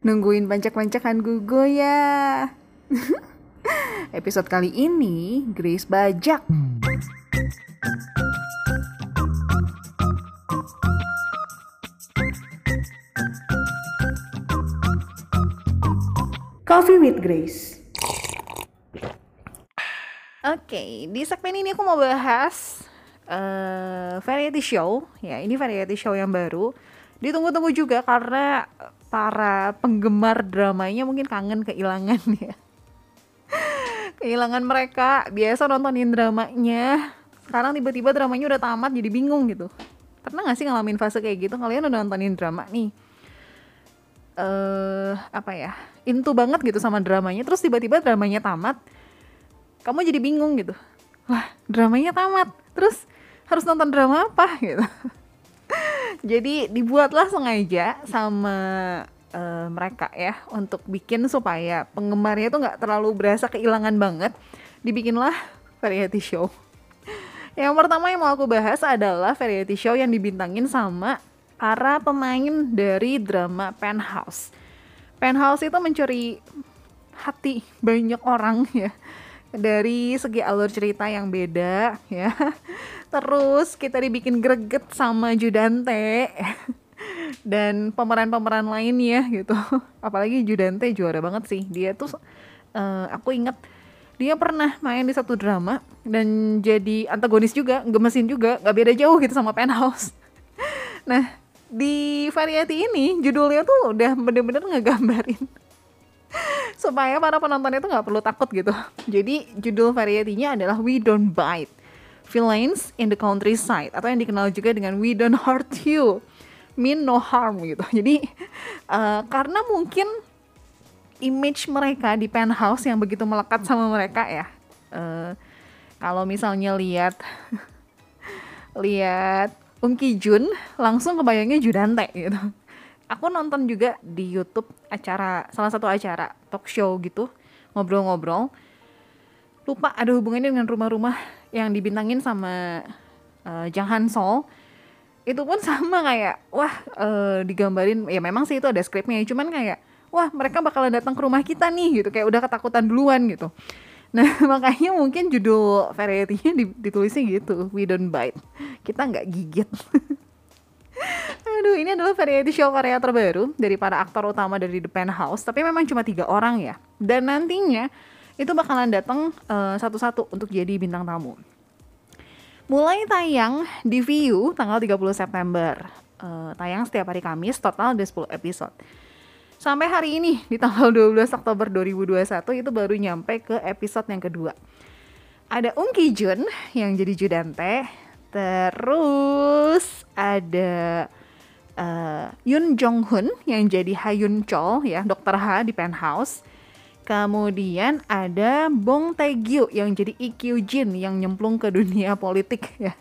Nungguin pancak-pancakan gugo ya. Episode kali ini Grace bajak. Coffee with Grace. Oke, di segmen ini aku mau bahas uh, variety show. Ya, ini variety show yang baru. Ditunggu-tunggu juga karena para penggemar dramanya mungkin kangen kehilangan ya. Kehilangan mereka biasa nontonin dramanya. Sekarang tiba-tiba dramanya udah tamat jadi bingung gitu. Pernah gak sih ngalamin fase kayak gitu? Kalian udah nontonin drama nih. Eh uh, apa ya? Into banget gitu sama dramanya. Terus tiba-tiba dramanya tamat kamu jadi bingung gitu. Wah dramanya tamat. Terus harus nonton drama apa gitu jadi dibuatlah sengaja sama uh, mereka ya untuk bikin supaya penggemarnya tuh nggak terlalu berasa kehilangan banget. Dibikinlah variety show. Yang pertama yang mau aku bahas adalah variety show yang dibintangin sama para pemain dari drama Penthouse. Penthouse itu mencuri hati banyak orang ya dari segi alur cerita yang beda ya. Terus kita dibikin greget sama Judante. Dan pemeran-pemeran lainnya gitu. Apalagi Judante juara banget sih. Dia tuh uh, aku inget dia pernah main di satu drama dan jadi antagonis juga gemesin juga. Gak beda jauh gitu sama Penthouse. Nah di variety ini judulnya tuh udah bener-bener ngegambarin supaya para penontonnya tuh nggak perlu takut gitu. Jadi judul variety-nya adalah We Don't Bite. Villains in the countryside. Atau yang dikenal juga dengan we don't hurt you. Mean no harm gitu. Jadi uh, karena mungkin image mereka di penthouse yang begitu melekat sama mereka ya uh, kalau misalnya lihat lihat Um Ki Jun langsung kebayangnya Judante gitu aku nonton juga di YouTube acara salah satu acara talk show gitu ngobrol-ngobrol. Lupa ada hubungannya dengan rumah-rumah yang dibintangin sama uh, Jang Han Sol. Itu pun sama kayak wah uh, digambarin ya memang sih itu ada skripnya cuman kayak wah mereka bakalan datang ke rumah kita nih gitu. Kayak udah ketakutan duluan gitu. Nah makanya mungkin judul variety-nya ditulisnya gitu we don't bite. Kita nggak gigit Aduh, ini adalah variety show Korea terbaru dari para aktor utama dari The Penthouse, tapi memang cuma tiga orang ya. Dan nantinya itu bakalan datang uh, satu-satu untuk jadi bintang tamu. Mulai tayang di View tanggal 30 September. Uh, tayang setiap hari Kamis, total ada 10 episode. Sampai hari ini di tanggal 12 Oktober 2021 itu baru nyampe ke episode yang kedua. Ada Um Ki Jun yang jadi Judante, terus ada uh, Yun Jong Hun yang jadi Hayun Chol ya, Dokter H di Penthouse. Kemudian ada Bong Tae-gyu yang jadi IQ Jin yang nyemplung ke dunia politik ya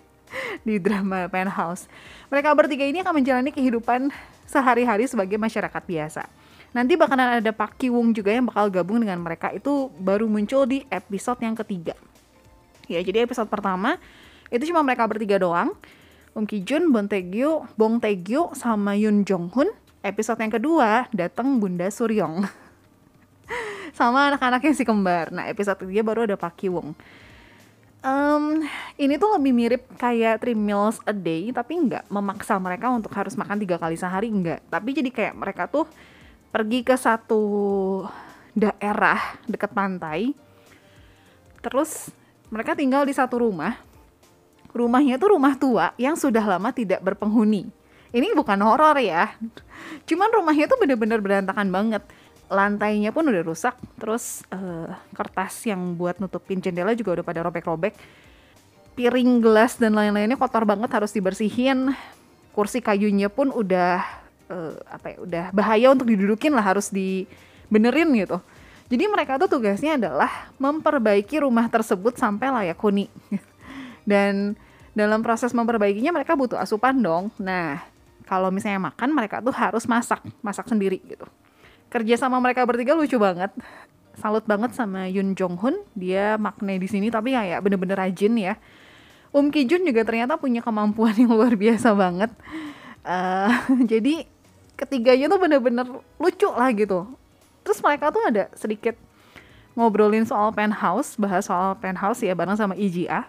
di drama Penthouse. Mereka bertiga ini akan menjalani kehidupan sehari-hari sebagai masyarakat biasa. Nanti bakalan ada Pak Ki Wung juga yang bakal gabung dengan mereka itu baru muncul di episode yang ketiga. Ya, jadi episode pertama itu cuma mereka bertiga doang. Um Ki Jun, Bong Tae-gyu, Bong sama Yun Jong Hun. Episode yang kedua datang Bunda Suryong. sama anak-anaknya si kembar. Nah episode ketiga baru ada Pak Kiwong. Um, ini tuh lebih mirip kayak three meals a day tapi nggak memaksa mereka untuk harus makan tiga kali sehari enggak tapi jadi kayak mereka tuh pergi ke satu daerah dekat pantai terus mereka tinggal di satu rumah rumahnya tuh rumah tua yang sudah lama tidak berpenghuni. Ini bukan horor ya. Cuman rumahnya tuh bener-bener berantakan banget. Lantainya pun udah rusak terus uh, kertas yang buat nutupin jendela juga udah pada robek-robek. Piring gelas dan lain-lainnya kotor banget harus dibersihin. Kursi kayunya pun udah uh, apa ya udah bahaya untuk didudukin lah harus dibenerin gitu. Jadi mereka tuh tugasnya adalah memperbaiki rumah tersebut sampai layak huni dan dalam proses memperbaikinya mereka butuh asupan dong. Nah kalau misalnya makan mereka tuh harus masak masak sendiri gitu. Kerja sama mereka bertiga lucu banget. Salut banget sama Yun Jong Hun dia makne di sini tapi kayak bener-bener rajin ya. Um Ki Jun juga ternyata punya kemampuan yang luar biasa banget. Uh, jadi ketiganya tuh bener-bener lucu lah gitu. Terus mereka tuh ada sedikit ngobrolin soal penthouse bahas soal penthouse ya bareng sama IGA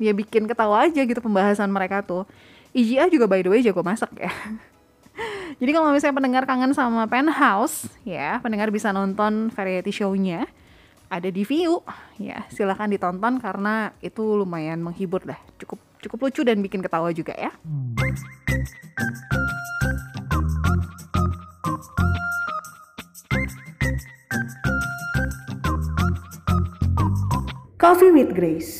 ya bikin ketawa aja gitu pembahasan mereka tuh. IGA juga by the way jago masak ya. Jadi kalau misalnya pendengar kangen sama penthouse ya pendengar bisa nonton variety show-nya. Ada di view. Ya silahkan ditonton karena itu lumayan menghibur lah. Cukup cukup lucu dan bikin ketawa juga ya. Coffee with Grace